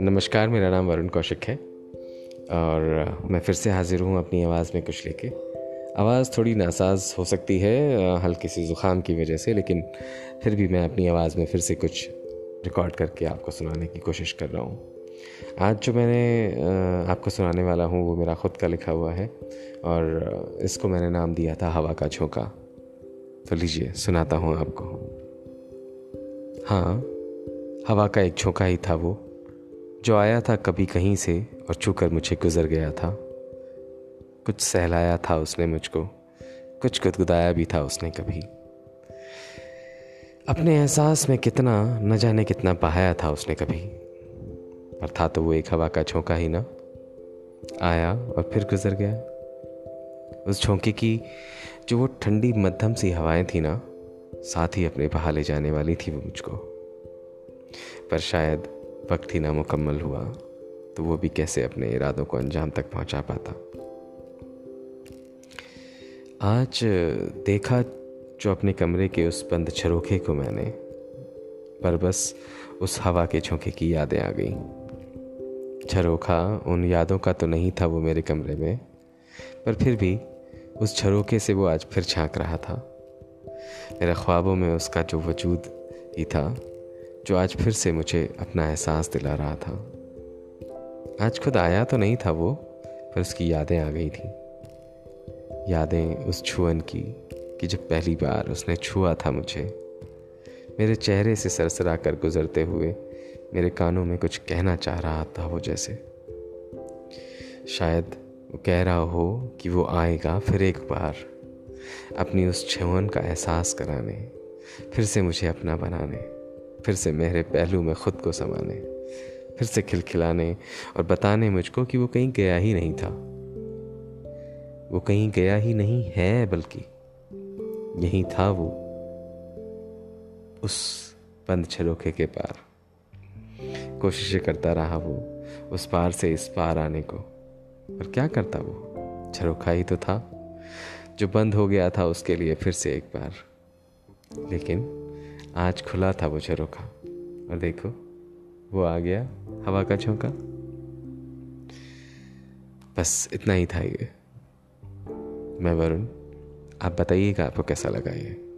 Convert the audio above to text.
नमस्कार, मेरा नाम वरुण कौशिक है और मैं फिर से हाजिर हूँ अपनी आवाज़ में कुछ लेके। आवाज़ थोड़ी नासाज हो सकती है, हल्की सी ज़ुकाम की वजह से, लेकिन फिर भी मैं अपनी आवाज़ में फिर से कुछ रिकॉर्ड करके आपको सुनाने की कोशिश कर रहा हूँ। आज जो मैंने आपको सुनाने वाला हूँ, वो मेरा ख़ुद का लिखा हुआ है और इसको मैंने नाम दिया था, हवा का झोंका। तो लीजिए, सुनाता हूँ आपको। हाँ हवा का एक झोंका ही था वो, जो आया था कभी कहीं से और छूकर मुझे गुजर गया था। कुछ सहलाया था उसने मुझको, कुछ गुदगुदाया भी था उसने कभी। अपने एहसास में कितना, न जाने कितना बहाया था उसने कभी। पर था तो वो एक हवा का झोंका ही ना। आया और फिर गुजर गया। उस झोंके की जो वो ठंडी मध्यम सी हवाएँ थी ना, साथ ही अपने बहा ले जाने वाली थी वो मुझको। पर शायद वक्त ही ना मुकम्मल हुआ तो वो भी कैसे अपने इरादों को अंजाम तक पहुँचा पाता। आज देखा जो अपने कमरे के उस बंद छरोखे को मैंने, पर बस उस हवा के झोंके की यादें आ गई। झरोखा उन यादों का तो नहीं था वो मेरे कमरे में, पर फिर भी उस झरोखे से वो आज फिर झाँक रहा था। मेरे ख्वाबों में उसका जो वजूद ही था, जो आज फिर से मुझे अपना एहसास दिला रहा था। आज खुद आया तो नहीं था वो, पर उसकी यादें आ गई थी। यादें उस छुअन की, कि जब पहली बार उसने छुआ था मुझे, मेरे चेहरे से सरसरा कर गुजरते हुए मेरे कानों में कुछ कहना चाह रहा था वो जैसे। शायद कह रहा हो कि वो आएगा फिर एक बार। अपनी उस छवन का एहसास कराने, फिर से मुझे अपना बनाने, फिर से मेरे पहलू में खुद को समाने, फिर से खिलखिलाने और बताने मुझको कि वो कहीं गया ही नहीं था। वो कहीं गया ही नहीं है बल्कि यही था वो, उस बंद छरोखे के पार। कोशिशें करता रहा वो, उस पार से इस पार आने को। पर क्या करता वो? झरोखा ही तो था। जो बंद हो गया था उसके लिए फिर से एक बार। लेकिन आज खुला था वो झरोखा। और देखो, वो आ गया हवा का झोंका। बस इतना ही था ये। मैं वरुण, आप बताइएगा आपको कैसा लगा ये?